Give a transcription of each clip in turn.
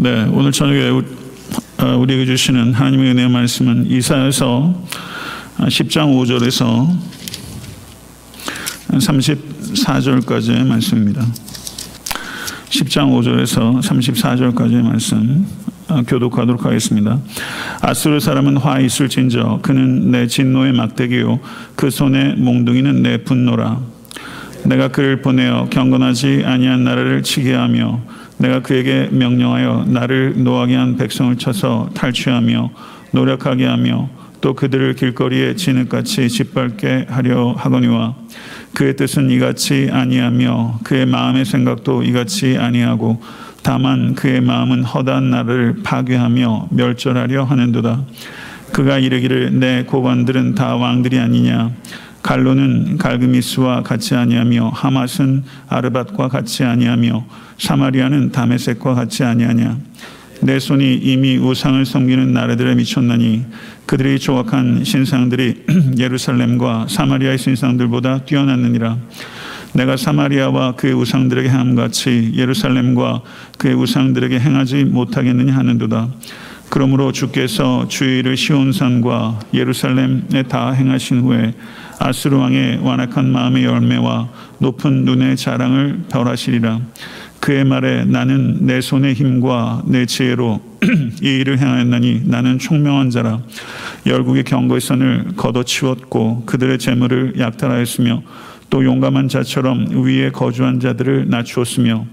네, 오늘 저녁에 어, 우리에게 주시는 하나님의 은혜 말씀은 이사에서 10장 5절에서 34절까지의 말씀입니다. 10장 5절에서 34절까지의 말씀 어, 교독하도록 하겠습니다. 아수르 사람은 화 있을진저 그는 내 진노의 막대기요 그 손에 몽둥이는 내 분노라 내가 그를 보내어 경건하지 아니한 나라를 치게 하며 내가 그에게 명령하여 나를 노하게 한 백성을 쳐서 탈취하며 노력하게 하며 또 그들을 길거리에 진흙같이 짓밟게 하려 하거니와 그의 뜻은 이같이 아니하며 그의 마음의 생각도 이같이 아니하고 다만 그의 마음은 허다한 나를 파괴하며 멸절하려 하는도다. 그가 이르기를 내 고관들은 다 왕들이 아니냐 갈로는 갈그미스와 같이 아니하며 하맛은 아르밧과 같이 아니하며 사마리아는 다메섹과 같이 아니하냐? 내 손이 이미 우상을 섬기는 나라들에 미쳤나니 그들이 조각한 신상들이 예루살렘과 사마리아의 신상들보다 뛰어났느니라. 내가 사마리아와 그의 우상들에게 행함 같이 예루살렘과 그의 우상들에게 행하지 못하겠느냐 하는도다 그러므로 주께서 주의를 시온산과 예루살렘에 다 행하신 후에 아스르 왕의 완악한 마음의 열매와 높은 눈의 자랑을 벌하시리라. 그의 말에 나는 내 손의 힘과 내 지혜로 이 일을 행하였나니 나는 총명한 자라. 열국의 경고의 선을 걷어치웠고 그들의 재물을 약탈하였으며 또 용감한 자처럼 위에 거주한 자들을 낮추었으며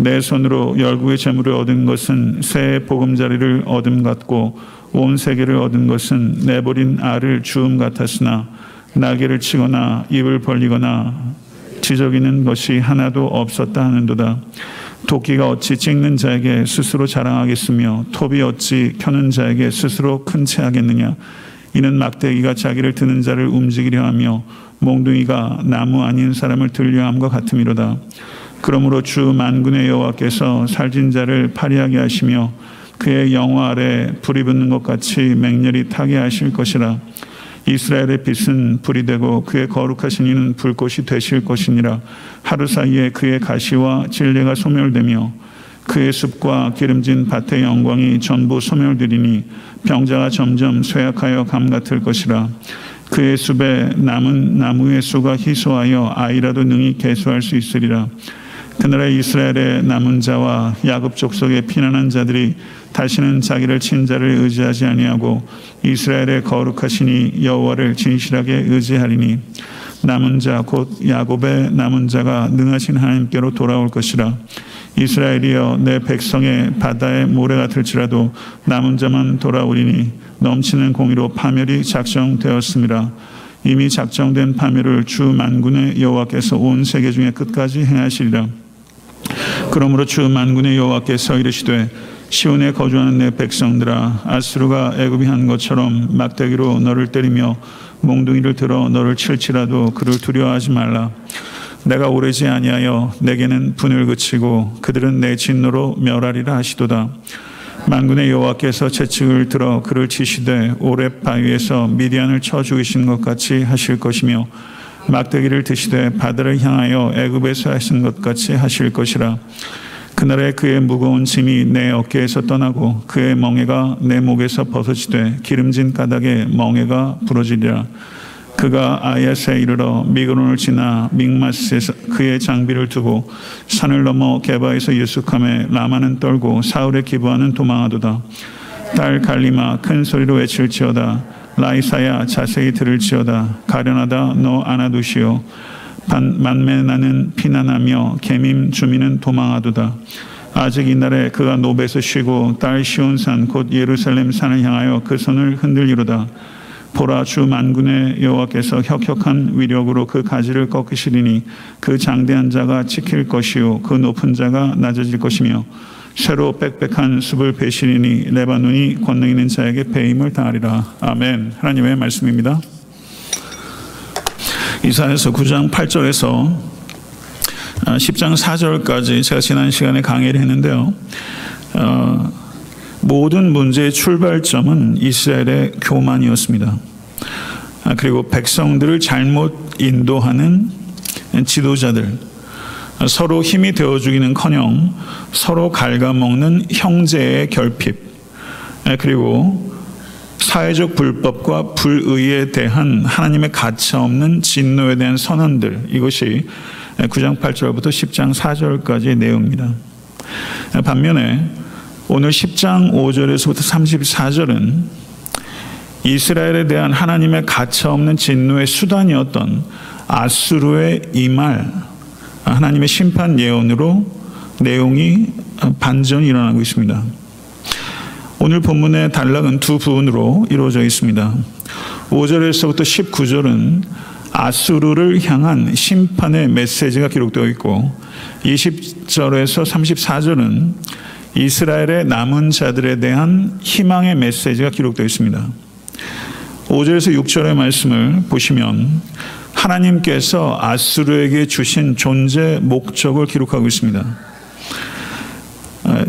내 손으로 열국의 재물을 얻은 것은 새 보금자리를 얻음 같고 온 세계를 얻은 것은 내버린 알을 주음 같았으나 나귀를 치거나 입을 벌리거나 지적이는 것이 하나도 없었다 하는도다. 도끼가 어찌 찍는 자에게 스스로 자랑하겠으며 톱이 어찌 켜는 자에게 스스로 큰 채하겠느냐. 이는 막대기가 자기를 드는 자를 움직이려 하며 몽둥이가 나무 아닌 사람을 들려 함과 같음이로다. 그러므로 주 만군의 여호와께서 살진 자를 파리하게 하시며 그의 영화 아래 불이 붙는 것 같이 맹렬히 타게 하실 것이라. 이스라엘의 빛은 불이 되고 그의 거룩하신 이는 불꽃이 되실 것이니라. 하루 사이에 그의 가시와 진리가 소멸되며 그의 숲과 기름진 밭의 영광이 전부 소멸되리니 병자가 점점 쇠약하여 감 같을 것이라. 그의 숲에 남은 나무의 수가 희소하여 아이라도 능히 개수할 수 있으리라 그날에 이스라엘의 남은 자와 야곱 족속의 피난한 자들이 다시는 자기를 친자를 의지하지 아니하고 이스라엘의 거룩하시니 여호와를 진실하게 의지하리니 남은 자 곧 야곱의 남은 자가 능하신 하나님께로 돌아올 것이라 이스라엘이여 내 백성의 바다의 모래 같을지라도 남은 자만 돌아오리니 넘치는 공의로 파멸이 작정되었습니다. 이미 작정된 파멸을 주 만군의 여호와께서 온 세계 중에 끝까지 행하시리라. 그러므로 주 만군의 여호와께서 이르시되 시온에 거주하는 내 백성들아 아스루가 애굽이 한 것처럼 막대기로 너를 때리며 몽둥이를 들어 너를 칠지라도 그를 두려워하지 말라. 내가 오래지 아니하여 내게는 분을 그치고 그들은 내 진노로 멸하리라 하시도다. 만군의 여호와께서 채찍을 들어 그를 치시되 오랩 바위에서 미디안을 쳐 죽이신 것 같이 하실 것이며 막대기를 드시되 바다를 향하여 애굽에서 하신 것 같이 하실 것이라 그날에 그의 무거운 짐이 내 어깨에서 떠나고 그의 멍에가 내 목에서 벗어지되 기름진 가닥에 멍에가 부러지리라. 그가 아야스에 이르러 미그론을 지나 믹마스에서 그의 장비를 두고 산을 넘어 게바에서 유숙함에 라마는 떨고 사울의 기부하는 도망하도다. 딸 갈리마 큰 소리로 외칠지어다. 라이사야 자세히 들을지어다. 가련하다 너 안아두시오. 만매 나는 피난하며 개밈 주민은 도망하도다. 아직 이날에 그가 노베에서 쉬고 딸 시온산 곧 예루살렘 산을 향하여 그 손을 흔들리로다. 보라 주 만군의 여호와께서 혁혁한 위력으로 그 가지를 꺾으시리니 그 장대한 자가 지킬 것이요 그 높은 자가 낮아질 것이며 새로 빽빽한 숲을 베시리니 레바논이 권능 있는 자에게 배임을 당하리라. 아멘. 하나님의 말씀입니다. 이사에서 9장 8절에서 10장 4절까지 제가 지난 시간에 강의를 했는데요. 어, 모든 문제의 출발점은 이스라엘의 교만이었습니다. 아, 그리고 백성들을 잘못 인도하는 지도자들, 서로 힘이 되어 주기는커녕 서로 갉아먹는 형제의 결핍 그리고 사회적 불법과 불의에 대한 하나님의 가차 없는 진노에 대한 선언들 이것이 9장 8절부터 10장 4절까지의 내용입니다. 반면에 오늘 10장 5절에서부터 34절은 이스라엘에 대한 하나님의 가차 없는 진노의 수단이었던 아수르의 이말 하나님의 심판 예언으로 내용이 반전이 일어나고 있습니다. 오늘 본문의 단락은 두 부분으로 이루어져 있습니다. 5절에서부터 19절은 아수르를 향한 심판의 메시지가 기록되어 있고 20절에서 34절은 이스라엘의 남은 자들에 대한 희망의 메시지가 기록되어 있습니다. 5절에서 6절의 말씀을 보시면 하나님께서 아수르에게 주신 존재 목적을 기록하고 있습니다.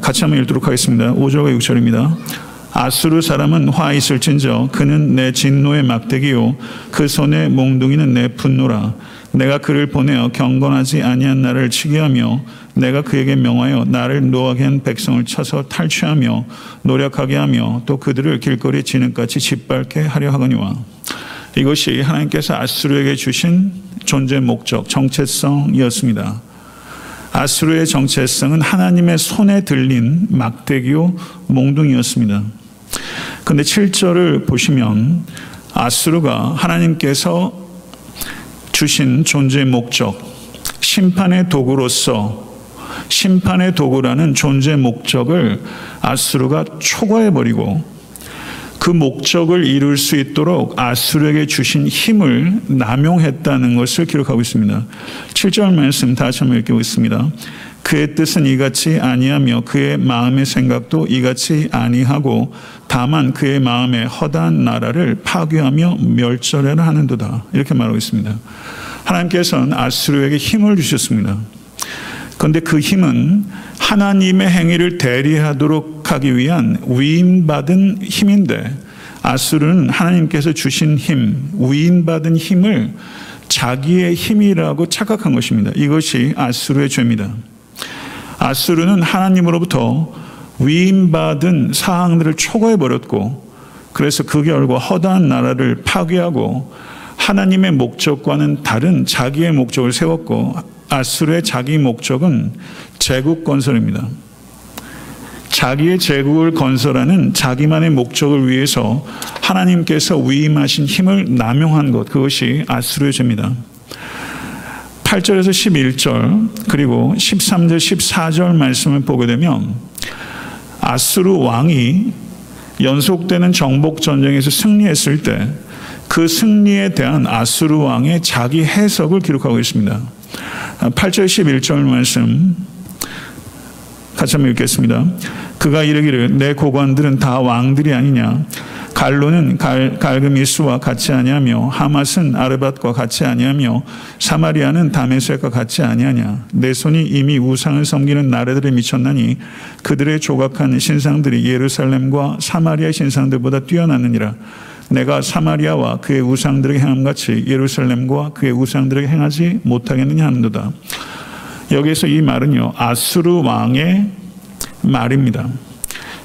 같이 한번 읽도록 하겠습니다. 5절과 6절입니다. 아수르 사람은 화 있을진저 그는 내 진노의 막대기요 그 손의 몽둥이는 내 분노라 내가 그를 보내어 경건하지 아니한 나를 치게 하며 내가 그에게 명하여 나를 노하게 한 백성을 쳐서 탈취하며 노력하게 하며 또 그들을 길거리 지능같이 짓밟게 하려 하거니와 이것이 하나님께서 아수르에게 주신 존재 목적 정체성이었습니다. 아수르의 정체성은 하나님의 손에 들린 막대기요 몽둥이였습니다. 근데 7절을 보시면 아수르가 하나님께서 주신 존재의 목적, 심판의 도구로서 심판의 도구라는 존재 목적을 아수르가 초과해버리고 그 목적을 이룰 수 있도록 아수르에게 주신 힘을 남용했다는 것을 기록하고 있습니다. 7절 말씀 다시 한번 읽겠습니다. 그의 뜻은 이같이 아니하며 그의 마음의 생각도 이같이 아니하고 다만 그의 마음에 허다한 나라를 파괴하며 멸절해라 하는도다. 이렇게 말하고 있습니다. 하나님께서는 아수르에게 힘을 주셨습니다. 그런데 그 힘은 하나님의 행위를 대리하도록 하기 위한 위임받은 힘인데 아수르는 하나님께서 주신 힘, 위임받은 힘을 자기의 힘이라고 착각한 것입니다. 이것이 아수르의 죄입니다. 아수르는 하나님으로부터 위임받은 사항들을 초과해 버렸고 그래서 그 결과 허다한 나라를 파괴하고 하나님의 목적과는 다른 자기의 목적을 세웠고 아수르의 자기 목적은 제국 건설입니다. 자기의 제국을 건설하는 자기만의 목적을 위해서 하나님께서 위임하신 힘을 남용한 것 그것이 아수르의 죄입니다. 8절에서 11절 그리고 13절 14절 말씀을 보게 되면 아수르 왕이 연속되는 정복 전쟁에서 승리했을 때 그 승리에 대한 아수르 왕의 자기 해석을 기록하고 있습니다. 8절 11절 말씀 같이 한번 읽겠습니다. 그가 이르기를 내 고관들은 다 왕들이 아니냐? 갈로는 갈, 갈그미스와 같이 아니하며 하맛은 아르밧과 같이 아니하며 사마리아는 다메섹과 같이 아니하냐? 내 손이 이미 우상을 섬기는 나라들에 미쳤나니 그들의 조각한 신상들이 예루살렘과 사마리아 신상들보다 뛰어나느니라 내가 사마리아와 그의 우상들에게 행함 같이 예루살렘과 그의 우상들에게 행하지 못하겠느냐 하는도다 여기서 이 말은요 아수르 왕의 말입니다.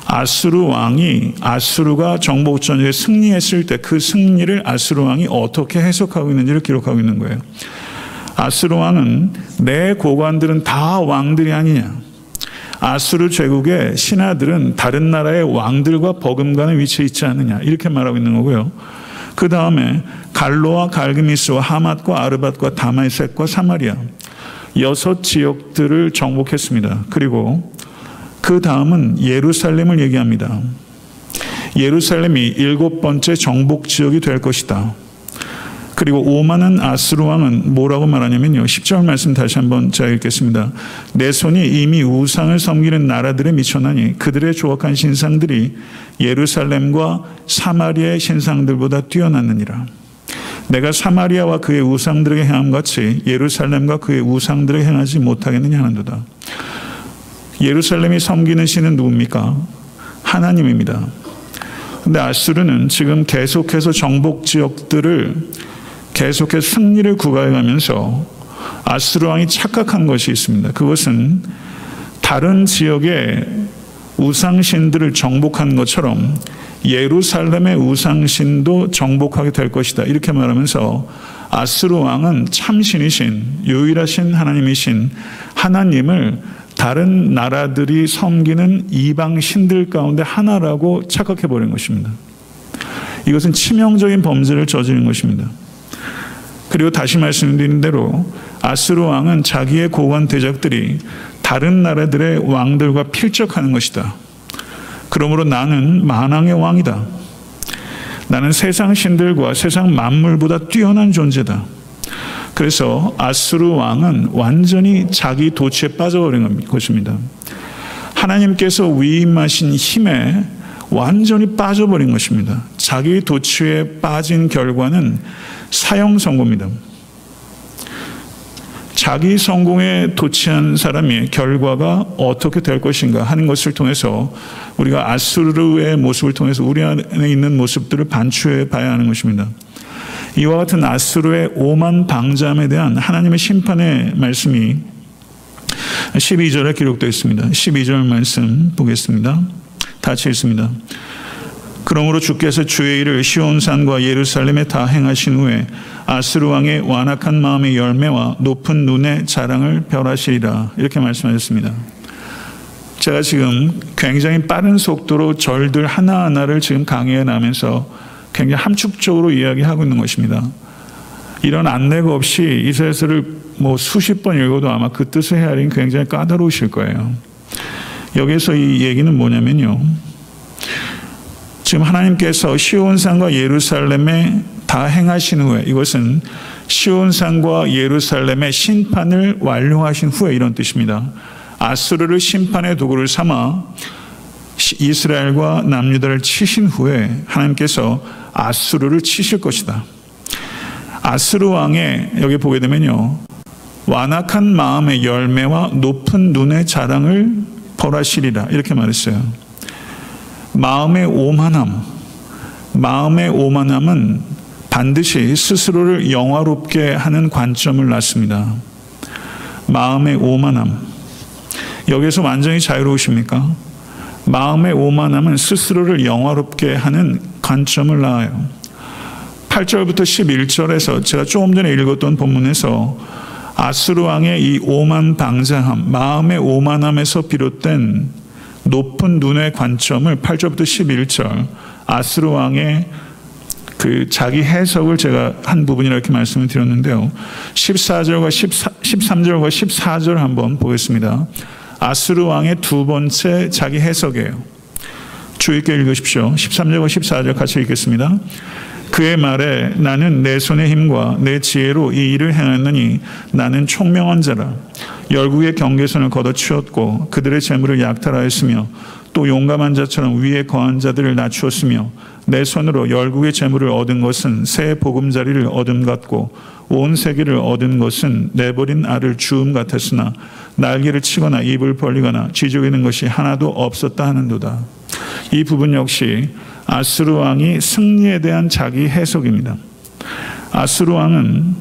아수르 왕이 아수르가 정복전쟁에 승리했을 때 그 승리를 아수르 왕이 어떻게 해석하고 있는지를 기록하고 있는 거예요. 아수르 왕은 내 고관들은 다 왕들이 아니냐. 아수르 제국의 신하들은 다른 나라의 왕들과 버금가는 위치에 있지 않느냐. 이렇게 말하고 있는 거고요. 그 다음에 갈로와 갈그미스와 하맛과 아르밧과 다마이색과 사마리아 여섯 지역들을 정복했습니다. 그리고 그 다음은 예루살렘을 얘기합니다. 예루살렘이 일곱 번째 정복 지역이 될 것이다. 그리고 오만한 아스루 왕은 뭐라고 말하냐면요. 10절 말씀 다시 한번 제가 읽겠습니다. 내 손이 이미 우상을 섬기는 나라들에 미쳐나니 그들의 조악한 신상들이 예루살렘과 사마리아의 신상들보다 뛰어났느니라. 내가 사마리아와 그의 우상들에게 행함 같이 예루살렘과 그의 우상들에게 행하지 못하겠느냐 하는도다. 예루살렘이 섬기는 신은 누굽니까? 하나님입니다. 근데 아수르는 지금 계속해서 정복 지역들을 계속해서 승리를 구가해 가면서 아스루 왕이 착각한 것이 있습니다. 그것은 다른 지역의 우상신들을 정복한 것처럼 예루살렘의 우상신도 정복하게 될 것이다. 이렇게 말하면서 아스루 왕은 참신이신 유일하신 하나님이신 하나님을 다른 나라들이 섬기는 이방 신들 가운데 하나라고 착각해 버린 것입니다. 이것은 치명적인 범죄를 저지른 것입니다. 그리고 다시 말씀드린 대로 아스루 왕은 자기의 고관 대적들이 다른 나라들의 왕들과 필적하는 것이다. 그러므로 나는 만왕의 왕이다. 나는 세상 신들과 세상 만물보다 뛰어난 존재다. 그래서 아스루 왕은 완전히 자기 도취에 빠져버린 것입니다. 하나님께서 위임하신 힘에 완전히 빠져버린 것입니다. 자기 도취에 빠진 결과는 사형 선고입니다. 자기 성공에 도취한 사람의 결과가 어떻게 될 것인가 하는 것을 통해서 우리가 아수르의 모습을 통해서 우리 안에 있는 모습들을 반추해 봐야 하는 것입니다. 이와 같은 아수르의 오만 방잠에 대한 하나님의 심판의 말씀이 12절에 기록되어 있습니다. 12절 말씀 보겠습니다. 같이 읽습니다. 그러므로 주께서 주의 일을 시온산과 예루살렘에 다 행하신 후에 아스루 왕의 완악한 마음의 열매와 높은 눈의 자랑을 별하시리라 이렇게 말씀하셨습니다. 제가 지금 굉장히 빠른 속도로 절들 하나하나를 지금 강의해 나면서 굉장히 함축적으로 이야기하고 있는 것입니다. 이런 안내가 없이 이사야서를 뭐 수십 번 읽어도 아마 그 뜻을 헤아리긴 굉장히 까다로우실 거예요. 여기서 이 얘기는 뭐냐면요. 지금 하나님께서 시온산과 예루살렘에 다 행하신 후에 이것은 시온산과 예루살렘의 심판을 완료하신 후에 이런 뜻입니다. 아수르를 심판의 도구를 삼아 이스라엘과 남유다를 치신 후에 하나님께서 아수르를 치실 것이다. 아수르 왕의 여기 보게 되면요. 완악한 마음의 열매와 높은 눈의 자랑을 벌하시리라 이렇게 말했어요. 마음의 오만함, 마음의 오만함은 반드시 스스로를 영화롭게 하는 관점을 낳습니다. 마음의 오만함. 여기서 완전히 자유로우십니까? 마음의 오만함은 스스로를 영화롭게 하는 관점을 낳아요. 8절부터 11절에서 제가 조금 전에 읽었던 본문에서 아스루 왕의 이 오만 방자함, 마음의 오만함에서 비롯된 높은 눈의 관점을 8절부터 11절 아스루 왕의 그 자기 해석을 제가 한 부분이라 이렇게 말씀을 드렸는데요. 14절과 14, 13절과 14절 한번 보겠습니다. 아스루 왕의 두 번째 자기 해석이에요. 주의 있게 읽으십시오. 13절과 14절 같이 읽겠습니다. 그의 말에 나는 내 손의 힘과 내 지혜로 이 일을 행하느니 나는 총명한 자라. 열국의 경계선을 걷어치웠고 그들의 재물을 약탈하였으며 또 용감한 자처럼 위에 거한 자들을 낮추었으며 내 손으로 열국의 재물을 얻은 것은 새 보금자리를 얻음 같고 온 세계를 얻은 것은 내버린 알을 주음 같았으나 날개를 치거나 입을 벌리거나 지족이는 것이 하나도 없었다 하는도다. 이 부분 역시 아스루 왕이 승리에 대한 자기 해석입니다. 아스루 왕은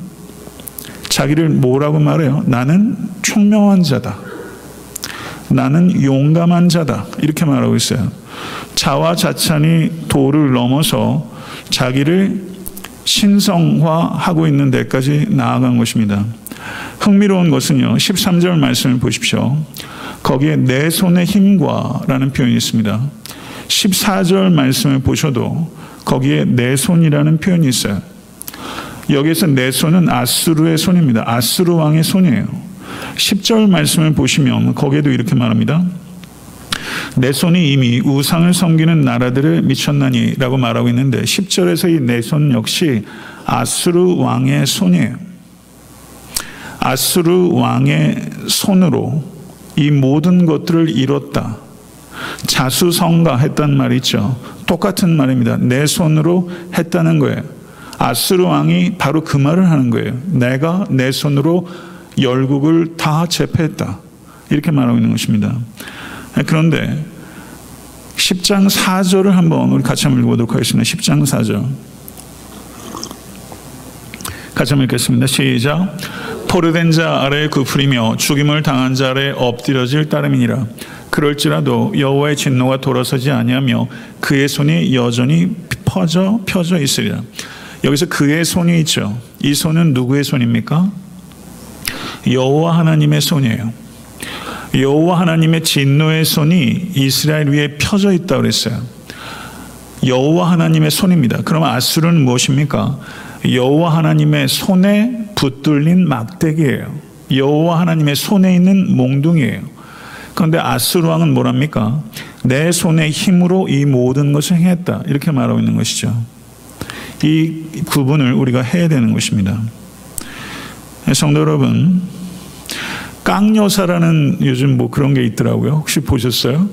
자기를 뭐라고 말해요? 나는 총명한 자다. 나는 용감한 자다. 이렇게 말하고 있어요. 자화자찬이 도를 넘어서 자기를 신성화하고 있는 데까지 나아간 것입니다. 흥미로운 것은요. 13절 말씀을 보십시오. 거기에 내 손의 힘과 라는 표현이 있습니다. 14절 말씀을 보셔도 거기에 내 손이라는 표현이 있어요. 여기서 내 손은 아스루의 손입니다. 아스루 왕의 손이에요. 10절 말씀을 보시면 거기에도 이렇게 말합니다. 내 손이 이미 우상을 섬기는 나라들을 미쳤나니 라고 말하고 있는데 10절에서 이 내 손 역시 아스루 왕의 손이에요. 아스루 왕의 손으로 이 모든 것들을 이뤘다. 자수성가 했단 말이죠. 똑같은 말입니다. 내 손으로 했다는 거예요. 아스루 왕이 바로 그 말을 하는 거예요. 내가 내 손으로 열국을 다 제패했다. 이렇게 말하고 있는 것입니다. 그런데 10장 4절을 한번 우리 같이 한번 읽어보도록 하겠습니다. 10장 4절. 같이 한번 읽겠습니다. 시작. 포르된 자 아래 굽으리며 죽임을 당한 자 아래 엎드려질 따름이니라. 그럴지라도 여호와의 진노가 돌아서지 아니하며 그의 손이 여전히 퍼져 펴져 있으리라. 여기서 그의 손이 있죠. 이 손은 누구의 손입니까? 여호와 하나님의 손이에요. 여호와 하나님의 진노의 손이 이스라엘 위에 펴져 있다고 그랬어요. 여호와 하나님의 손입니다. 그럼 아수르는 무엇입니까? 여호와 하나님의 손에 붙들린 막대기예요. 여호와 하나님의 손에 있는 몽둥이에요. 그런데 아수르 왕은 뭐랍니까? 내 손의 힘으로 이 모든 것을 행했다. 이렇게 말하고 있는 것이죠. 이 구분을 우리가 해야 되는 것입니다. 성도 여러분, 깡여사라는 요즘 뭐 그런 게 있더라고요. 혹시 보셨어요?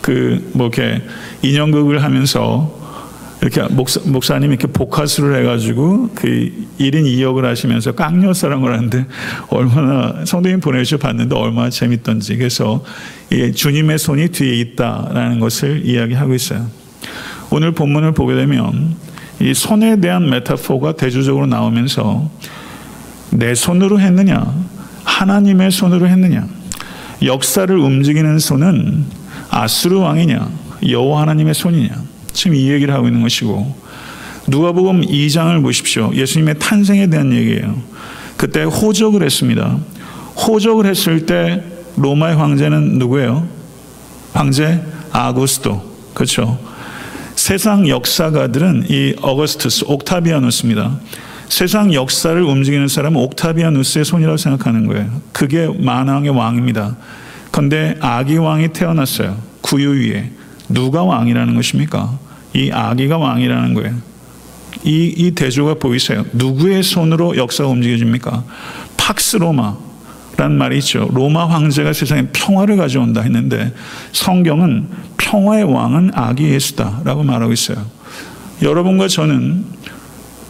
그, 뭐, 이렇게 인형극을 하면서 이렇게 목사, 목사님 이렇게 복화수를 해가지고 그 1인 2역을 하시면서 걸 하는데 얼마나 성도님 보내주셔 봤는데 얼마나 재밌던지 그래서 주님의 손이 뒤에 있다라는 것을 이야기하고 있어요. 오늘 본문을 보게 되면 이 손에 대한 메타포가 대조적으로 나오면서 내 손으로 했느냐 하나님의 손으로 했느냐 역사를 움직이는 손은 아수르 왕이냐 여호와 하나님의 손이냐 지금 이 얘기를 하고 있는 것이고 누가복음 2장을 보십시오. 예수님의 탄생에 대한 얘기예요. 그때 호적을 했습니다. 호적을 했을 때 로마의 황제는 누구예요? 황제 아구스토. 그렇죠. 세상 역사가들은 이 어거스투스 옥타비아누스입니다. 세상 역사를 움직이는 사람은 옥타비아누스의 손이라고 생각하는 거예요. 그게 만왕의 왕입니다. 그런데 아기 왕이 태어났어요. 구유 위에. 누가 왕이라는 것입니까? 이 아기가 왕이라는 거예요. 이, 이 대조가 보이세요? 누구의 손으로 역사가 움직여집니까? 팍스 로마 란 말이 있죠. 로마 황제가 세상에 평화를 가져온다 했는데 성경은 평화의 왕은 아기 예수다 라고 말하고 있어요. 여러분과 저는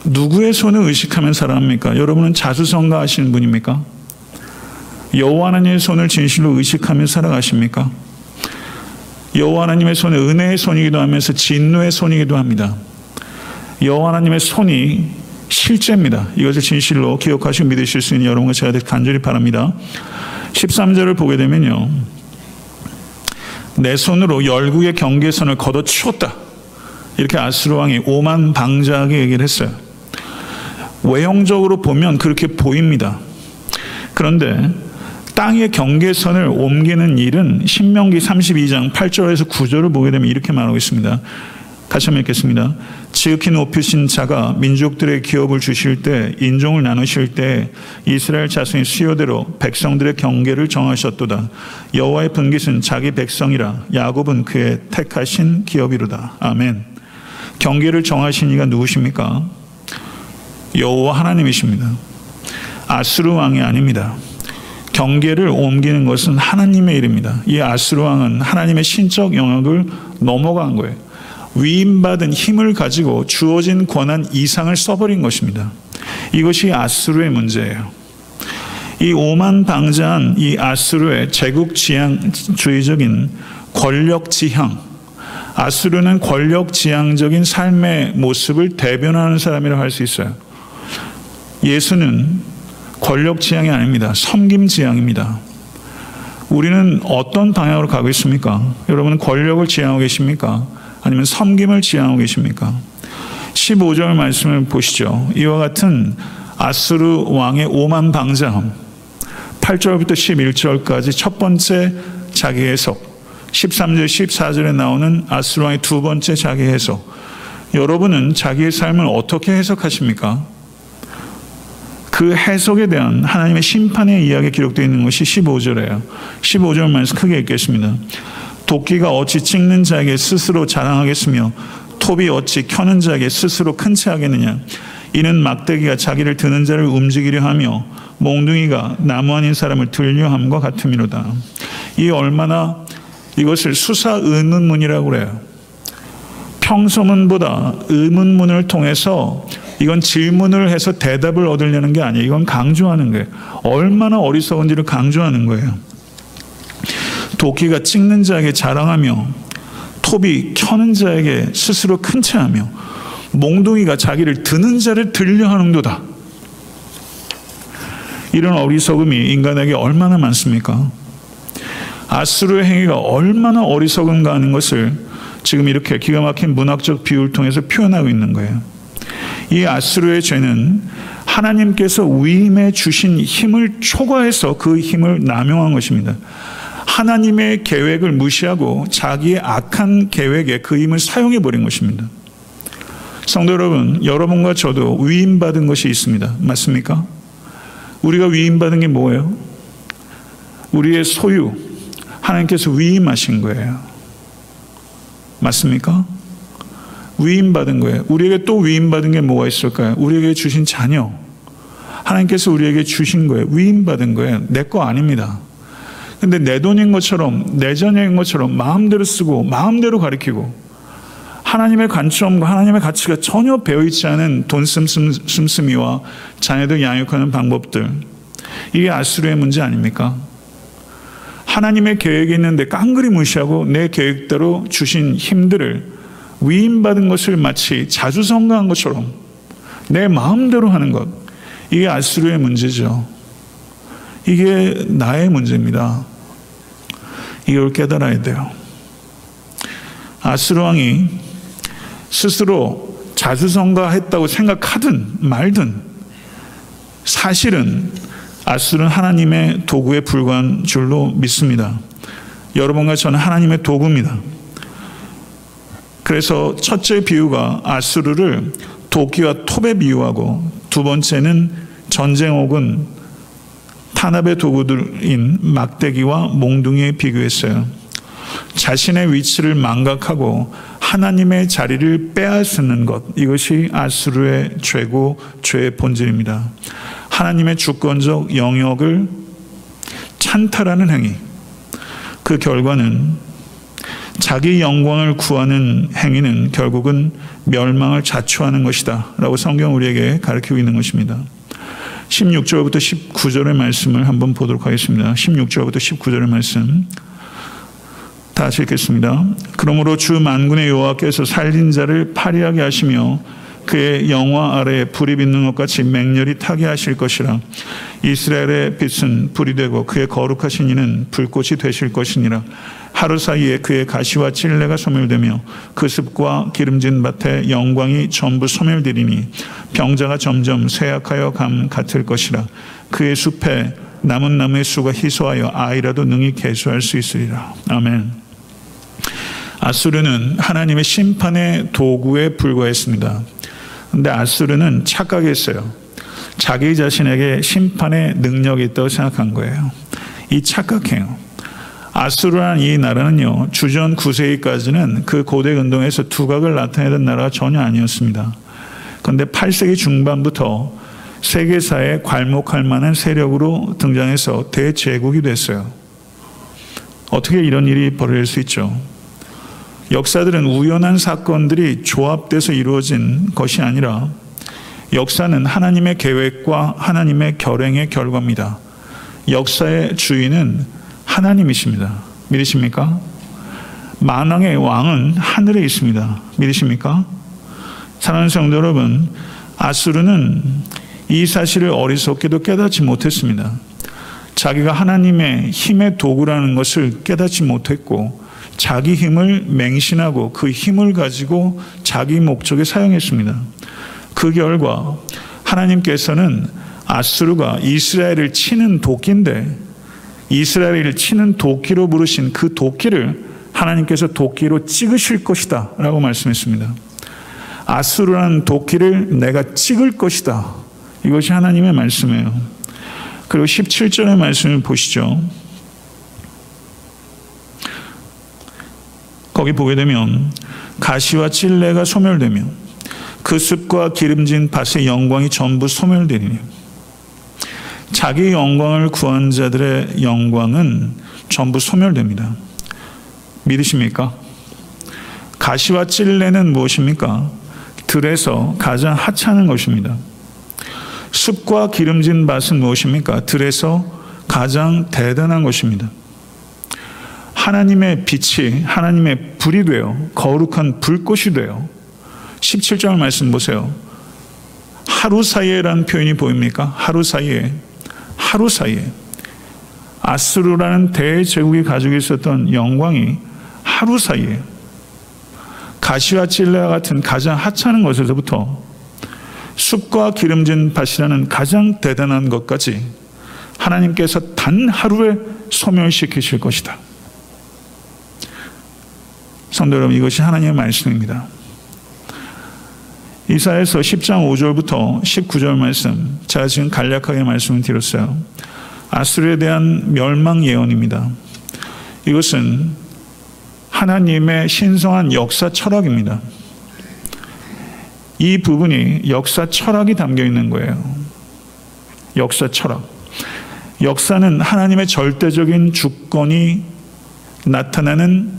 누구의 손을 의식하면 살아갑니까? 여러분은 자수성가 하시는 분입니까? 여호와 하나님의 손을 진실로 의식하며 살아가십니까? 여호와 하나님의 손은 은혜의 손이기도 하면서 진노의 손이기도 합니다. 여호와 하나님의 손이 실제입니다. 이것을 진실로 기억하시고 믿으실 수 있는 여러분과 제가 간절히 바랍니다. 13절을 보게 되면요. 내 손으로 열국의 경계선을 걷어치웠다. 이렇게 아스루 왕이 오만 방자하게 얘기를 했어요. 외형적으로 보면 그렇게 보입니다. 그런데 땅의 경계선을 옮기는 일은 신명기 32장 8절에서 9절을 보게 되면 이렇게 말하고 있습니다. 같이 한번 읽겠습니다. 지극히 높으신 자가 민족들의 기업을 주실 때 인종을 나누실 때 이스라엘 자손의 수요대로 백성들의 경계를 정하셨도다. 여호와의 분깃은 자기 백성이라 야곱은 그의 택하신 기업이로다. 아멘. 경계를 정하신 이가 누구십니까? 여호와 하나님이십니다. 아수르 왕이 아닙니다. 경계를 옮기는 것은 하나님의 일입니다. 이 아스루 왕은 하나님의 신적 영역을 넘어간 거예요. 위임받은 힘을 가지고 주어진 권한 이상을 써버린 것입니다. 이것이 아스루의 문제예요. 이 오만 방자한 이 아스루의 제국 지향주의적인 권력 지향, 아스루는 권력 지향적인 삶의 모습을 대변하는 사람이라고 할 수 있어요. 예수는 권력 지향이 아닙니다. 섬김 지향입니다. 우리는 어떤 방향으로 가고 있습니까? 여러분은 권력을 지향하고 계십니까? 아니면 섬김을 지향하고 계십니까? 15절 말씀을 보시죠. 이와 같은 아수르 왕의 오만 방자함. 8절부터 11절까지 첫 번째 자기 해석. 13절, 14절에 나오는 아수르 왕의 두 번째 자기 해석. 여러분은 자기의 삶을 어떻게 해석하십니까? 그 해석에 대한 하나님의 심판의 이야기 기록되어 있는 것이 15절이에요. 15절 말씀 크게 읽겠습니다. 도끼가 어찌 찍는 자에게 스스로 자랑하겠으며 톱이 어찌 켜는 자에게 스스로 큰 채 하겠느냐. 이는 막대기가 자기를 드는 자를 움직이려 하며 몽둥이가 나무 아닌 사람을 들려 함과 같음이로다. 이 얼마나 이것을 수사 의문문이라고 그래요. 평소문보다 의문문을 통해서 이건 질문을 해서 대답을 얻으려는 게 아니에요. 이건 강조하는 거예요. 얼마나 어리석은지를 강조하는 거예요. 도끼가 찍는 자에게 자랑하며 톱이 켜는 자에게 스스로 큰 채하며 몽둥이가 자기를 드는 자를 들려 하는도다. 이런 어리석음이 인간에게 얼마나 많습니까? 아수르의 행위가 얼마나 어리석은가 하는 것을 지금 이렇게 기가 막힌 문학적 비유를 통해서 표현하고 있는 거예요. 이 아수르의 죄는 하나님께서 위임해 주신 힘을 초과해서 그 힘을 남용한 것입니다. 하나님의 계획을 무시하고 자기의 악한 계획에 그 힘을 사용해 버린 것입니다. 성도 여러분, 여러분과 저도 위임받은 것이 있습니다. 맞습니까? 우리가 위임받은 게 뭐예요? 우리의 소유, 하나님께서 위임하신 거예요. 맞습니까? 위임받은 거예요. 우리에게 또 위임받은 게 뭐가 있을까요? 우리에게 주신 자녀. 하나님께서 우리에게 주신 거예요. 위임받은 거예요. 내 거 아닙니다. 근데 내 돈인 것처럼, 내 자녀인 것처럼 마음대로 쓰고, 마음대로 가리키고, 하나님의 관점과 하나님의 가치가 전혀 배어있지 않은 돈 씀씀이와 자녀들 양육하는 방법들. 이게 아수르의 문제 아닙니까? 하나님의 계획이 있는데 깡그리 무시하고 내 계획대로 주신 힘들을 위임받은 것을 마치 자주 성가한 것처럼 내 마음대로 하는 것. 이게 아수르의 문제죠. 이게 나의 문제입니다. 이걸 깨달아야 돼요. 아수르 왕이 스스로 자주 성가했다고 생각하든 말든 사실은 아수르는 하나님의 도구에 불과한 줄로 믿습니다. 여러분과 저는 하나님의 도구입니다. 그래서 첫째 비유가 아수르를 도끼와 톱에 비유하고 두 번째는 전쟁 혹은 탄압의 도구들인 막대기와 몽둥이에 비교했어요. 자신의 위치를 망각하고 하나님의 자리를 빼앗는 것 이것이 아수르의 죄고 죄의 본질입니다. 하나님의 주권적 영역을 찬탈하는 행위. 그 결과는 자기 영광을 구하는 행위는 결국은 멸망을 자초하는 것이다. 라고 성경 우리에게 가르치고 있는 것입니다. 16절부터 19절의 말씀을 한번 보도록 하겠습니다. 16절부터 19절의 말씀. 다시 읽겠습니다. 그러므로 주 만군의 여호와께서 살린 자를 파리하게 하시며 그의 영화 아래 불이 빛는 것 같이 맹렬히 타게 하실 것이라 이스라엘의 빛은 불이 되고 그의 거룩하신 이는 불꽃이 되실 것이니라 하루 사이에 그의 가시와 찔레가 소멸되며 그 습과 기름진 밭에 영광이 전부 소멸되리니 병자가 점점 쇠약하여 감 같을 것이라 그의 숲에 남은 나무의 수가 희소하여 아이라도 능히 개수할 수 있으리라 아멘 아수르는 하나님의 심판의 도구에 불과했습니다. 근데 아수르는 착각했어요. 자기 자신에게 심판의 능력이 있다고 생각한 거예요. 이 착각해요. 아수르라는 이 나라는요, 주전 9세기까지는 그 고대 근동에서 두각을 나타내던 나라가 전혀 아니었습니다. 그런데 8세기 중반부터 세계사에 괄목할 만한 세력으로 등장해서 대제국이 됐어요. 어떻게 이런 일이 벌어질 수 있죠? 역사들은 우연한 사건들이 조합돼서 이루어진 것이 아니라 역사는 하나님의 계획과 하나님의 결행의 결과입니다. 역사의 주인은 하나님이십니다. 믿으십니까? 만왕의 왕은 하늘에 있습니다. 믿으십니까? 사랑하는 성도 여러분, 아수르는 이 사실을 어리석게도 깨닫지 못했습니다. 자기가 하나님의 힘의 도구라는 것을 깨닫지 못했고 자기 힘을 맹신하고 그 힘을 가지고 자기 목적에 사용했습니다. 그 결과 하나님께서는 아수르가 이스라엘을 치는 도끼인데 이스라엘을 치는 도끼로 부르신 그 도끼를 하나님께서 도끼로 찍으실 것이다 라고 말씀했습니다. 아수르라는 도끼를 내가 찍을 것이다. 이것이 하나님의 말씀이에요. 그리고 17절의 말씀을 보시죠. 거기 보게 되면 가시와 찔레가 소멸되며 그 숲과 기름진 밭의 영광이 전부 소멸되리니 자기 영광을 구한 자들의 영광은 전부 소멸됩니다. 믿으십니까? 가시와 찔레는 무엇입니까? 들에서 가장 하찮은 것입니다. 숲과 기름진 밭은 무엇입니까? 들에서 가장 대단한 것입니다. 하나님의 빛이 하나님의 불이 되어 거룩한 불꽃이 되어 17절 말씀 보세요. 하루 사이에라는 표현이 보입니까? 하루 사이에 하루 사이에 아스루라는 대제국이 가지고 있었던 영광이 하루 사이에 가시와 찔레와 같은 가장 하찮은 것에서부터 숲과 기름진 밭이라는 가장 대단한 것까지 하나님께서 단 하루에 소멸시키실 것이다. 성도 여러분, 이것이 하나님의 말씀입니다. 이사에서 10장 5절부터 19절 말씀, 제가 지금 간략하게 말씀을 드렸어요. 아수르에 대한 멸망 예언입니다. 이것은 하나님의 신성한 역사 철학입니다. 이 부분이 역사 철학이 담겨 있는 거예요. 역사 철학. 역사는 하나님의 절대적인 주권이 나타나는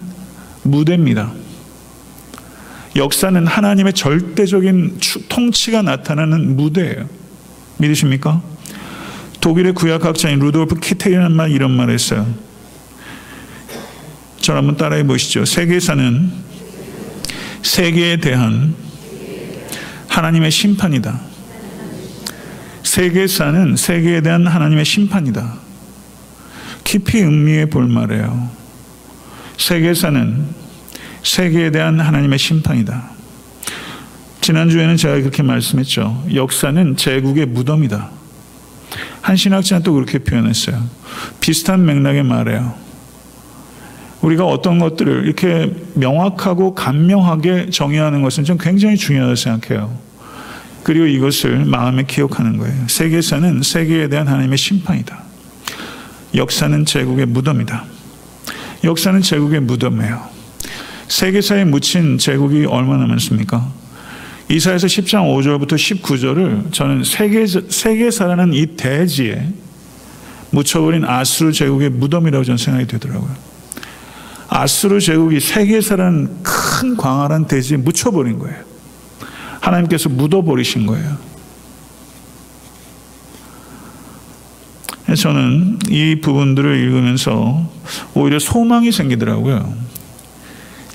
무대입니다. 역사는 하나님의 절대적인 통치가 나타나는 무대예요. 믿으십니까? 독일의 구약학자인 루돌프 키테이라는 말 이런 말을 했어요. 저 한번 따라해 보시죠. 세계사는 세계에 대한 하나님의 심판이다. 세계사는 세계에 대한 하나님의 심판이다. 깊이 음미해 볼 말이에요. 세계사는 세계에 대한 하나님의 심판이다. 지난주에는 제가 그렇게 말씀했죠. 역사는 제국의 무덤이다. 한 신학자는 또 그렇게 표현했어요. 비슷한 맥락의 말이에요. 우리가 어떤 것들을 이렇게 명확하고 간명하게 정의하는 것은 좀 굉장히 중요하다고 생각해요. 그리고 이것을 마음에 기억하는 거예요. 세계사는 세계에 대한 하나님의 심판이다. 역사는 제국의 무덤이다. 역사는 제국의 무덤이에요. 세계사에 묻힌 제국이 얼마나 많습니까? 이사에서 10장 5절부터 19절을 저는 세계, 세계사라는 이 대지에 묻혀버린 아수르 제국의 무덤이라고 저는 생각이 되더라고요. 아수르 제국이 세계사라는 큰 광활한 대지에 묻혀버린 거예요. 하나님께서 묻어버리신 거예요. 저는 이 부분들을 읽으면서 오히려 소망이 생기더라고요.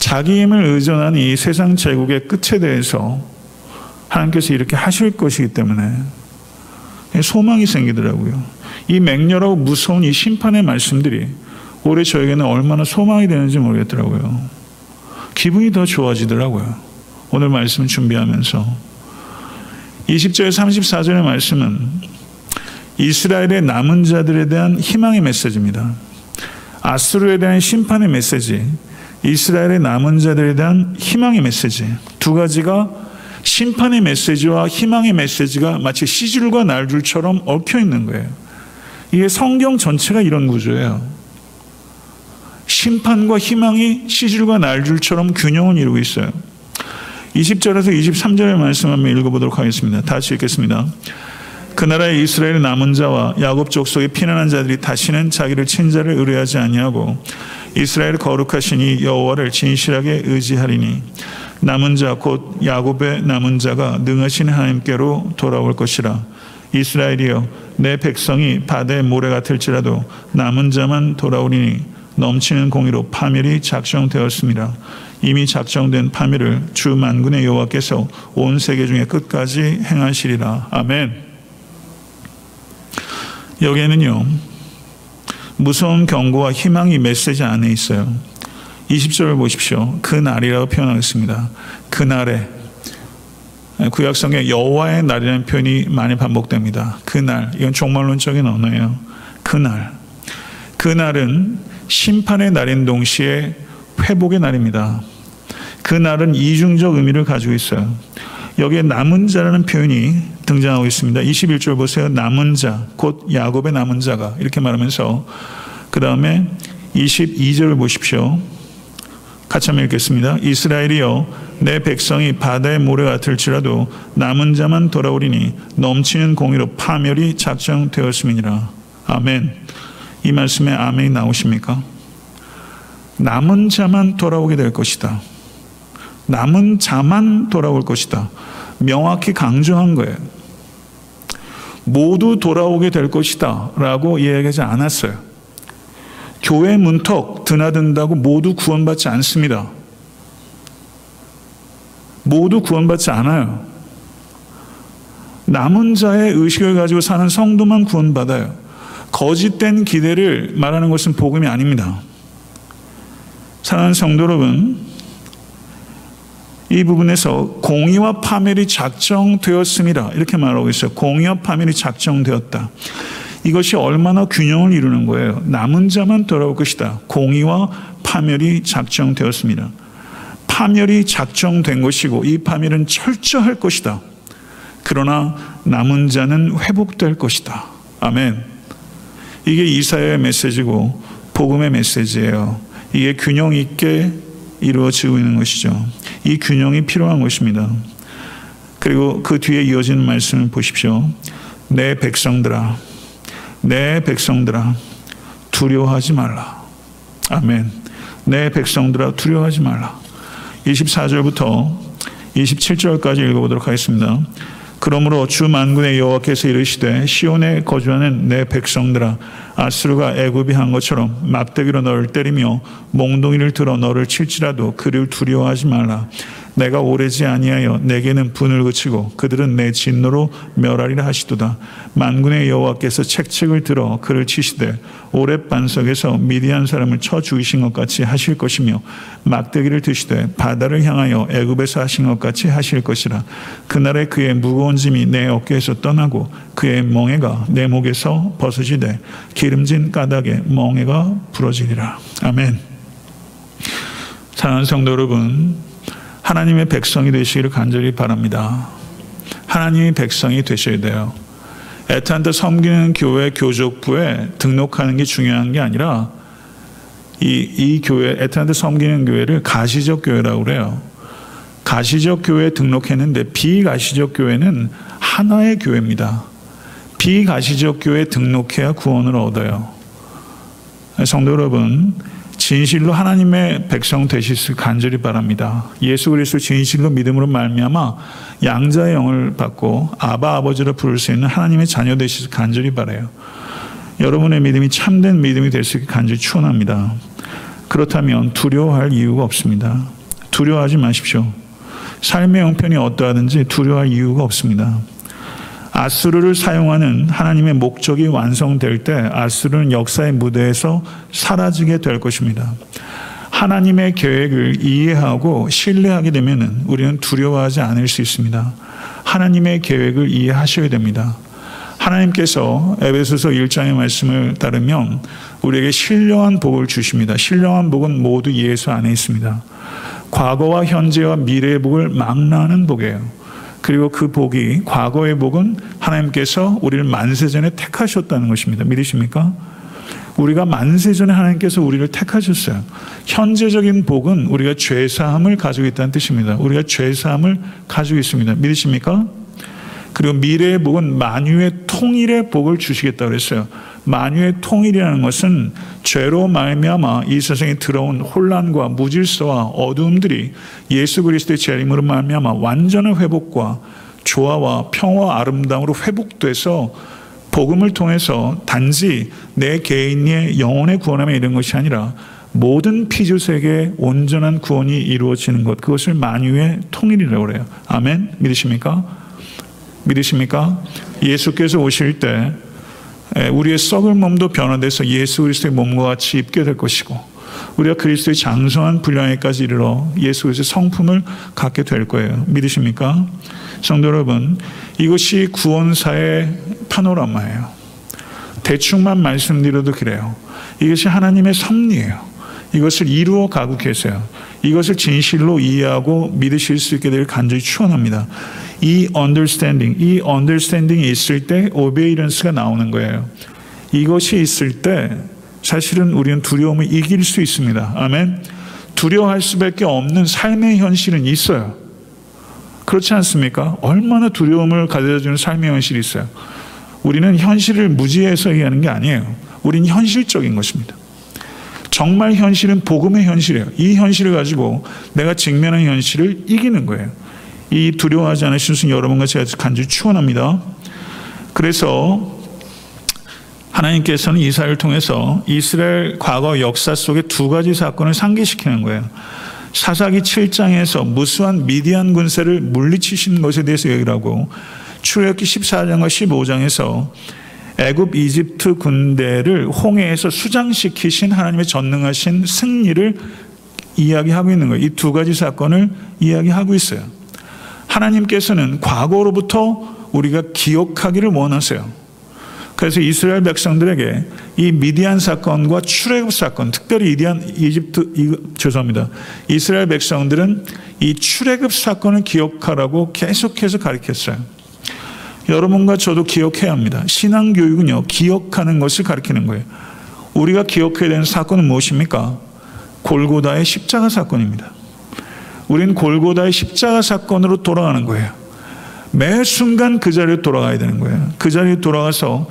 자기 힘을 의존한 이 세상 제국의 끝에 대해서 하나님께서 이렇게 하실 것이기 때문에 소망이 생기더라고요. 이 맹렬하고 무서운 이 심판의 말씀들이 올해 저에게는 얼마나 소망이 되는지 모르겠더라고요. 기분이 더 좋아지더라고요. 오늘 말씀 준비하면서. 20절 34절의 말씀은 이스라엘의 남은 자들에 대한 희망의 메시지입니다. 아수르에 대한 심판의 메시지, 이스라엘의 남은 자들에 대한 희망의 메시지. 두 가지가 심판의 메시지와 희망의 메시지가 마치 시줄과 날줄처럼 얽혀 있는 거예요. 이게 성경 전체가 이런 구조예요. 심판과 희망이 시줄과 날줄처럼 균형을 이루고 있어요. 20절에서 23절의 말씀 한번 읽어보도록 하겠습니다. 다시 읽겠습니다. 그 나라의 이스라엘의 남은 자와 야곱 족속의 피난한 자들이 다시는 자기를 친자를 의뢰하지 아니하고 이스라엘 거룩하시니 여호와를 진실하게 의지하리니 남은 자 곧 야곱의 남은 자가 능하신 하나님께로 돌아올 것이라 이스라엘이여 내 백성이 바다의 모래 같을지라도 남은 자만 돌아오리니 넘치는 공의로 파멸이 작정되었습니다. 이미 작정된 파멸을 주 만군의 여호와께서 온 세계 중에 끝까지 행하시리라. 아멘. 여기에는요. 무서운 경고와 희망이 메시지 안에 있어요. 20절을 보십시오. 그 날이라고 표현하겠습니다. 그 날에 구약성에 여호와의 날이라는 표현이 많이 반복됩니다. 그 날. 이건 종말론적인 언어예요. 그 날. 그 날은 심판의 날인 동시에 회복의 날입니다. 그 날은 이중적 의미를 가지고 있어요. 여기에 남은 자라는 표현이 등장하고 있습니다. 21절 보세요. 남은 자, 곧 야곱의 남은 자가 이렇게 말하면서 그 다음에 22절을 보십시오. 같이 한번 읽겠습니다. 이스라엘이여 내 백성이 바다의 모래 같을지라도 남은 자만 돌아오리니 넘치는 공의로 파멸이 작정되었음이니라. 아멘. 이 말씀에 아멘이 나오십니까? 남은 자만 돌아오게 될 것이다. 남은 자만 돌아올 것이다. 명확히 강조한 거예요. 모두 돌아오게 될 것이다. 라고 이야기하지 않았어요. 교회 문턱 드나든다고 모두 구원받지 않습니다. 모두 구원받지 않아요. 남은 자의 의식을 가지고 사는 성도만 구원받아요. 거짓된 기대를 말하는 것은 복음이 아닙니다. 사랑하는 성도 여러분, 이 부분에서 공의와 파멸이 작정되었습니다. 이렇게 말하고 있어요. 공의와 파멸이 작정되었다. 이것이 얼마나 균형을 이루는 거예요. 남은 자만 돌아올 것이다. 공의와 파멸이 작정되었습니다. 파멸이 작정된 것이고 이 파멸은 철저할 것이다. 그러나 남은 자는 회복될 것이다. 아멘. 이게 이사야의 메시지고 복음의 메시지예요. 이게 균형 있게 이루어지고 있는 것이죠. 이 균형이 필요한 것입니다. 그리고 그 뒤에 이어지는 말씀을 보십시오. 내 백성들아, 내 백성들아, 두려워하지 말라. 아멘. 내 백성들아, 두려워하지 말라. 24절부터 27절까지 읽어보도록 하겠습니다. 그러므로 주 만군의 여호와께서 이르시되 시온에 거주하는 내 백성들아 아스루가 애굽이 한 것처럼 막대기로 너를 때리며 몽둥이를 들어 너를 칠지라도 그를 두려워하지 말라 내가 오래지 아니하여 내게는 분을 그치고 그들은 내 진노로 멸하리라 하시도다. 만군의 여호와께서 책책을 들어 그를 치시되 오랫 반석에서 미디안 사람을 쳐 죽이신 것 같이 하실 것이며 막대기를 드시되 바다를 향하여 애굽에서 하신 것 같이 하실 것이라. 그날에 그의 무거운 짐이 내 어깨에서 떠나고 그의 멍에가 내 목에서 벗어지되 기름진 까닭에 멍에가 부러지리라. 아멘. 사랑하는 성도 여러분, 하나님의 백성이 되시기를 간절히 바랍니다. 하나님의 백성이 되셔야 돼요. 애타한테 섬기는 교회 교족부에 등록하는 게 중요한 게 아니라 이, 이 교회, 애타한테 섬기는 교회를 가시적 교회라고 그래요. 가시적 교회에 등록했는데 비가시적 교회는 하나의 교회입니다. 비가시적 교회에 등록해야 구원을 얻어요. 성도 여러분, 진실로 하나님의 백성 되시길 간절히 바랍니다. 예수 그리스도 진실로 믿음으로 말미암아 양자의 영을 받고 아바 아버지로 부를 수 있는 하나님의 자녀 되시길 간절히 바래요. 여러분의 믿음이 참된 믿음이 될 수 있게 간절히 축원합니다. 그렇다면 두려워할 이유가 없습니다. 두려워하지 마십시오. 삶의 형편이 어떠하든지 두려워할 이유가 없습니다. 아수르를 사용하는 하나님의 목적이 완성될 때 아수르는 역사의 무대에서 사라지게 될 것입니다. 하나님의 계획을 이해하고 신뢰하게 되면 우리는 두려워하지 않을 수 있습니다. 하나님의 계획을 이해하셔야 됩니다. 하나님께서 에베소서 1장의 말씀을 따르면 우리에게 신령한 복을 주십니다. 신령한 복은 모두 예수 안에 있습니다. 과거와 현재와 미래의 복을 망라하는 복이에요. 그리고 그 복이 과거의 복은 하나님께서 우리를 만세 전에 택하셨다는 것입니다. 믿으십니까? 우리가 만세 전에 하나님께서 우리를 택하셨어요. 현재적인 복은 우리가 죄 사함을 가지고 있다는 뜻입니다. 우리가 죄 사함을 가지고 있습니다. 믿으십니까? 그리고 미래의 복은 만유의 통일의 복을 주시겠다 그랬어요. 만유의 통일이라는 것은 죄로 말미암아 이 세상에 들어온 혼란과 무질서와 어두움들이 예수 그리스도의 재림으로 말미암아 완전한 회복과 조화와 평화 아름다움으로 회복돼서 복음을 통해서 단지 내 개인의 영혼의 구원함에 이른 것이 아니라 모든 피조세계의 온전한 구원이 이루어지는 것 그것을 만유의 통일이라고 그래요. 아멘. 믿으십니까? 믿으십니까? 예수께서 오실 때 우리의 썩을 몸도 변화돼서 예수 그리스도의 몸과 같이 입게 될 것이고 우리가 그리스도의 장성한 분량에까지 이르러 예수 그리스도의 성품을 갖게 될 거예요. 믿으십니까? 성도 여러분, 이것이 구원사의 파노라마예요. 대충만 말씀드려도 그래요. 이것이 하나님의 섭리예요. 이것을 이루어 가고 계세요. 이것을 진실로 이해하고 믿으실 수 있게 되 간절히 축원합니다. 이 understanding, 이 understanding이 있을 때 obedience가 나오는 거예요. 이것이 있을 때 사실은 우리는 두려움을 이길 수 있습니다. 아멘. 두려워할 수밖에 없는 삶의 현실은 있어요. 그렇지 않습니까? 얼마나 두려움을 가져다주는 삶의 현실이 있어요. 우리는 현실을 무지해서 얘기하는 게 아니에요. 우리는 현실적인 것입니다. 정말 현실은 복음의 현실이에요. 이 현실을 가지고 내가 직면한 현실을 이기는 거예요. 이 두려워하지 않으실 수 여러분과 제가 간절히 축원합니다. 그래서 하나님께서는 이사를 통해서 이스라엘 과거 역사 속에 두 가지 사건을 상기시키는 거예요. 사사기 7장에서 무수한 미디안 군세를 물리치신 것에 대해서 얘기를 하고 출애굽기 14장과 15장에서 애굽 이집트 군대를 홍해에서 수장시키신 하나님의 전능하신 승리를 이야기하고 있는 거예요. 이 두 가지 사건을 이야기하고 있어요. 하나님께서는 과거로부터 우리가 기억하기를 원하세요. 그래서 이스라엘 백성들에게 이 미디안 사건과 출애굽 사건, 특별히 이디안 이집트 이, 죄송합니다. 이스라엘 백성들은 이 출애굽 사건을 기억하라고 계속해서 가르쳤어요. 여러분과 저도 기억해야 합니다. 신앙 교육은요 기억하는 것을 가르치는 거예요. 우리가 기억해야 되는 사건은 무엇입니까? 골고다의 십자가 사건입니다. 우리는 골고다의 십자가 사건으로 돌아가는 거예요. 매 순간 그 자리에 돌아가야 되는 거예요. 그 자리에 돌아가서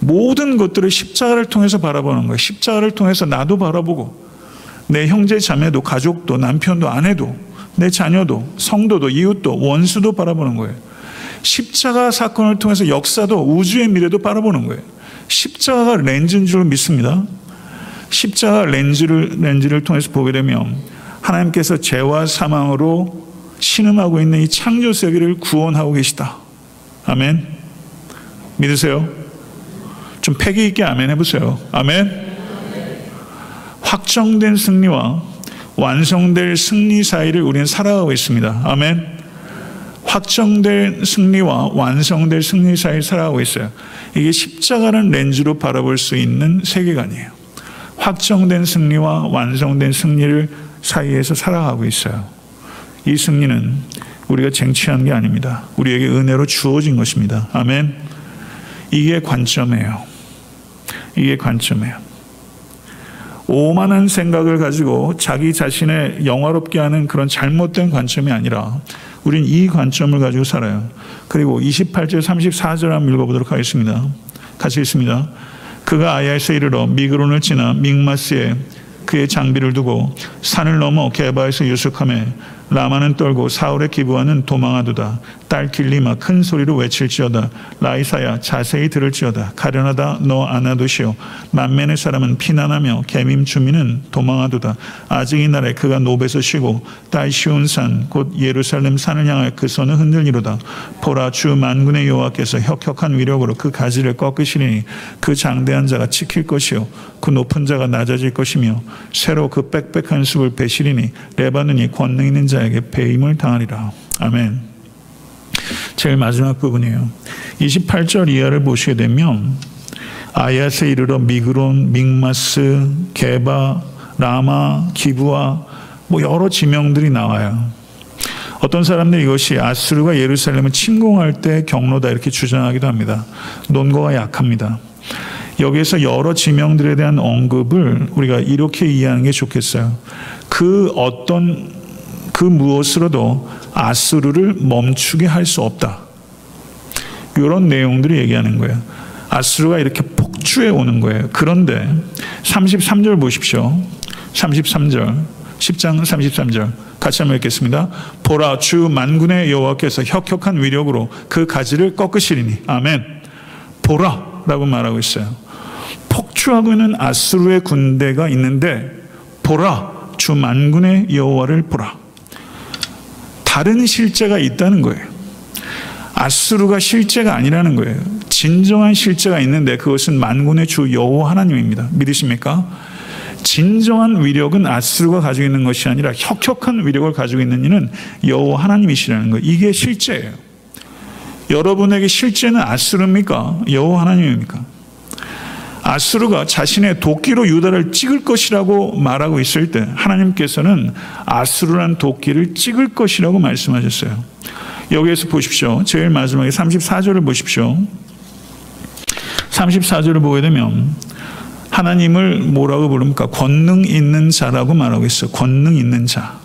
모든 것들을 십자가를 통해서 바라보는 거예요. 십자가를 통해서 나도 바라보고 내 형제 자매도 가족도 남편도 아내도 내 자녀도 성도도 이웃도 원수도 바라보는 거예요. 십자가 사건을 통해서 역사도 우주의 미래도 바라보는 거예요. 십자가가 렌즈인 줄 믿습니다. 십자가 렌즈를 렌즈를 통해서 보게 되면 하나님께서 죄와 사망으로 신음하고 있는 이 창조 세계를 구원하고 계시다. 아멘. 믿으세요? 좀 패기 있게 아멘 해보세요. 아멘. 확정된 승리와 완성될 승리 사이를 우리는 살아가고 있습니다. 아멘. 확정된 승리와 완성될 승리 사이를 살아가고 있어요. 이게 십자가는 렌즈로 바라볼 수 있는 세계관이에요. 확정된 승리와 완성된 승리를 사이에서 살아가고 있어요. 이 승리는 우리가 쟁취한 게 아닙니다. 우리에게 은혜로 주어진 것입니다. 아멘. 이게 관점이에요. 이게 관점이에요. 오만한 생각을 가지고 자기 자신을 영화롭게 하는 그런 잘못된 관점이 아니라 우린 이 관점을 가지고 살아요. 그리고 28절 34절 한번 읽어보도록 하겠습니다. 같이 읽습니다. 그가 아야에서 이르러 미그론을 지나 믹마스에 그의 장비를 두고 산을 넘어 개바에서 유숙함에 라마는 떨고 사울의 기부하는 도망하도다. 딸 길리마 큰 소리로 외칠지어다. 라이사야 자세히 들을지어다. 가련하다 너 안아두시오. 만면의 사람은 피난하며 개밈 주민은 도망하도다. 아직 이 날에 그가 노베서 쉬고 딸 시온산 곧 예루살렘 산을 향하여 그 손을 흔들리로다. 보라 주 만군의 여호와께서 혁혁한 위력으로 그 가지를 꺾으시리니 그 장대한 자가 지킬 것이요 그 높은 자가 낮아질 것이며 새로 그 빽빽한 숲을 베시리니 레바논이 권능 있는 자 에게 배임을 당하리라. 아멘. 제일 마지막 부분이에요. 28절 이하를 보시게 되면 아야세 이르러 미그론, 믹마스, 게바, 라마, 기부아 뭐 여러 지명들이 나와요. 어떤 사람들이 이것이 아수르가 예루살렘을 침공할 때 경로다 이렇게 주장하기도 합니다. 논거가 약합니다. 여기에서 여러 지명들에 대한 언급을 우리가 이렇게 이해하는 게 좋겠어요. 그 어떤 그 무엇으로도 아수르를 멈추게 할 수 없다. 이런 내용들을 얘기하는 거예요. 아수르가 이렇게 폭주해 오는 거예요. 그런데 33절 보십시오. 33절. 10장 33절. 같이 한번 읽겠습니다. 보라 주 만군의 여호와께서 혁혁한 위력으로 그 가지를 꺾으시리니. 아멘. 보라라고 말하고 있어요. 폭주하고 있는 아수르의 군대가 있는데 보라 주 만군의 여호와를 보라. 다른 실제가 있다는 거예요. 아수르가 실제가 아니라는 거예요. 진정한 실제가 있는데 그것은 만군의 주 여호와 하나님입니다. 믿으십니까? 진정한 위력은 아수르가 가지고 있는 것이 아니라 혁혁한 위력을 가지고 있는 이는 여호와 하나님이시라는 거예요. 이게 실제예요. 여러분에게 실제는 아수르입니까? 여호와 하나님입니까? 아수르가 자신의 도끼로 유다를 찍을 것이라고 말하고 있을 때 하나님께서는 아수르란 도끼를 찍을 것이라고 말씀하셨어요. 여기에서 보십시오. 제일 마지막에 34절을 보십시오. 34절을 보게 되면 하나님을 뭐라고 부릅니까? 권능 있는 자라고 말하고 있어요. 권능 있는 자.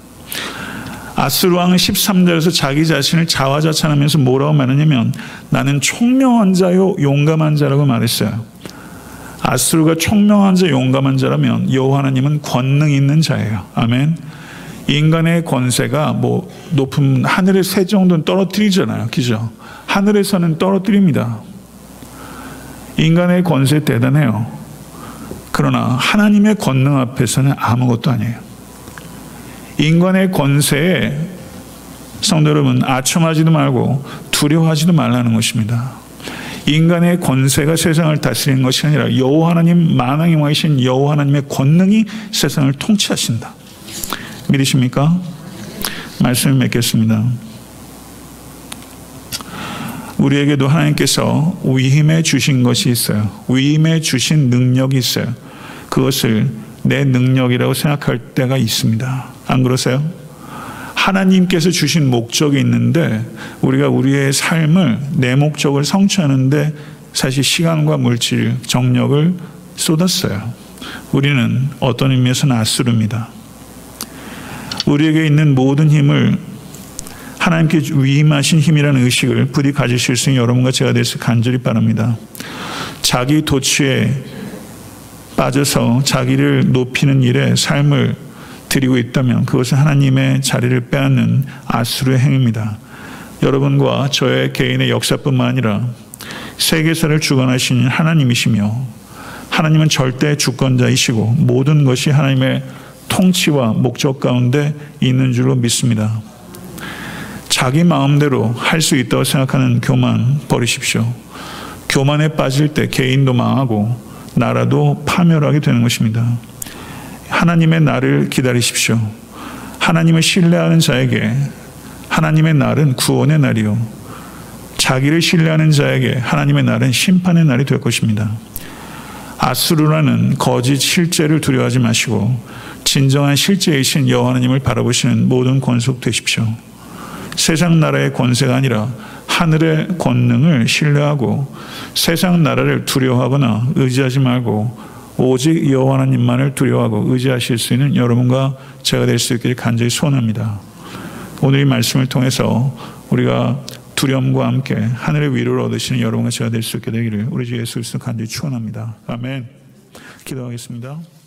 아스루 왕은 13절에서 자기 자신을 자화자찬하면서 뭐라고 말하냐면 나는 총명한 자요 용감한 자라고 말했어요. 아스루가 총명한 자, 용감한 자라면 여호와 하나님은 권능 있는 자예요. 아멘. 인간의 권세가 뭐 높은 하늘의 새 정도는 떨어뜨리잖아요. 그죠? 하늘에서는 떨어뜨립니다. 인간의 권세 대단해요. 그러나 하나님의 권능 앞에서는 아무것도 아니에요. 인간의 권세에 성도 여러분 아첨하지도 말고 두려워하지도 말라는 것입니다. 인간의 권세가 세상을 다스리는 것이 아니라 여호와 하나님 만왕의 왕이신 여호와 하나님의 권능이 세상을 통치하신다. 믿으십니까? 말씀을 맺겠습니다. 우리에게도 하나님께서 위임해 주신 것이 있어요. 위임해 주신 능력이 있어요. 그것을 내 능력이라고 생각할 때가 있습니다. 안 그러세요? 하나님께서 주신 목적이 있는데 우리가 우리의 삶을 내 목적을 성취하는데 사실 시간과 물질, 정력을 쏟았어요. 우리는 어떤 의미에서는 아수르입니다. 우리에게 있는 모든 힘을 하나님께 위임하신 힘이라는 의식을 부디 가지실 수 있는 여러분과 제가 될수 간절히 바랍니다. 자기 도취에 빠져서 자기를 높이는 일에 삶을 드리고 있다면 그것은 하나님의 자리를 빼앗는 아수르의 행위입니다. 여러분과 저의 개인의 역사뿐만 아니라 세계사를 주관하시는 하나님이시며 하나님은 절대 주권자이시고 모든 것이 하나님의 통치와 목적 가운데 있는 줄로 믿습니다. 자기 마음대로 할 수 있다고 생각하는 교만 버리십시오. 교만에 빠질 때 개인도 망하고 나라도 파멸하게 되는 것입니다. 하나님의 날을 기다리십시오. 하나님을 신뢰하는 자에게 하나님의 날은 구원의 날이요. 자기를 신뢰하는 자에게 하나님의 날은 심판의 날이 될 것입니다. 아수르라는 거짓 실제를 두려워하지 마시고 진정한 실제이신 여호와 하나님을 바라보시는 모든 권속 되십시오. 세상 나라의 권세가 아니라 하늘의 권능을 신뢰하고 세상 나라를 두려워하거나 의지하지 말고 오직 여호와 하나님만을 두려워하고 의지하실 수 있는 여러분과 제가 될 수 있기를 간절히 소원합니다. 오늘 이 말씀을 통해서 우리가 두려움과 함께 하늘의 위로를 얻으시는 여러분과 제가 될 수 있게 되기를 우리 주 예수 그리스도 간절히 축원합니다. 아멘. 기도하겠습니다.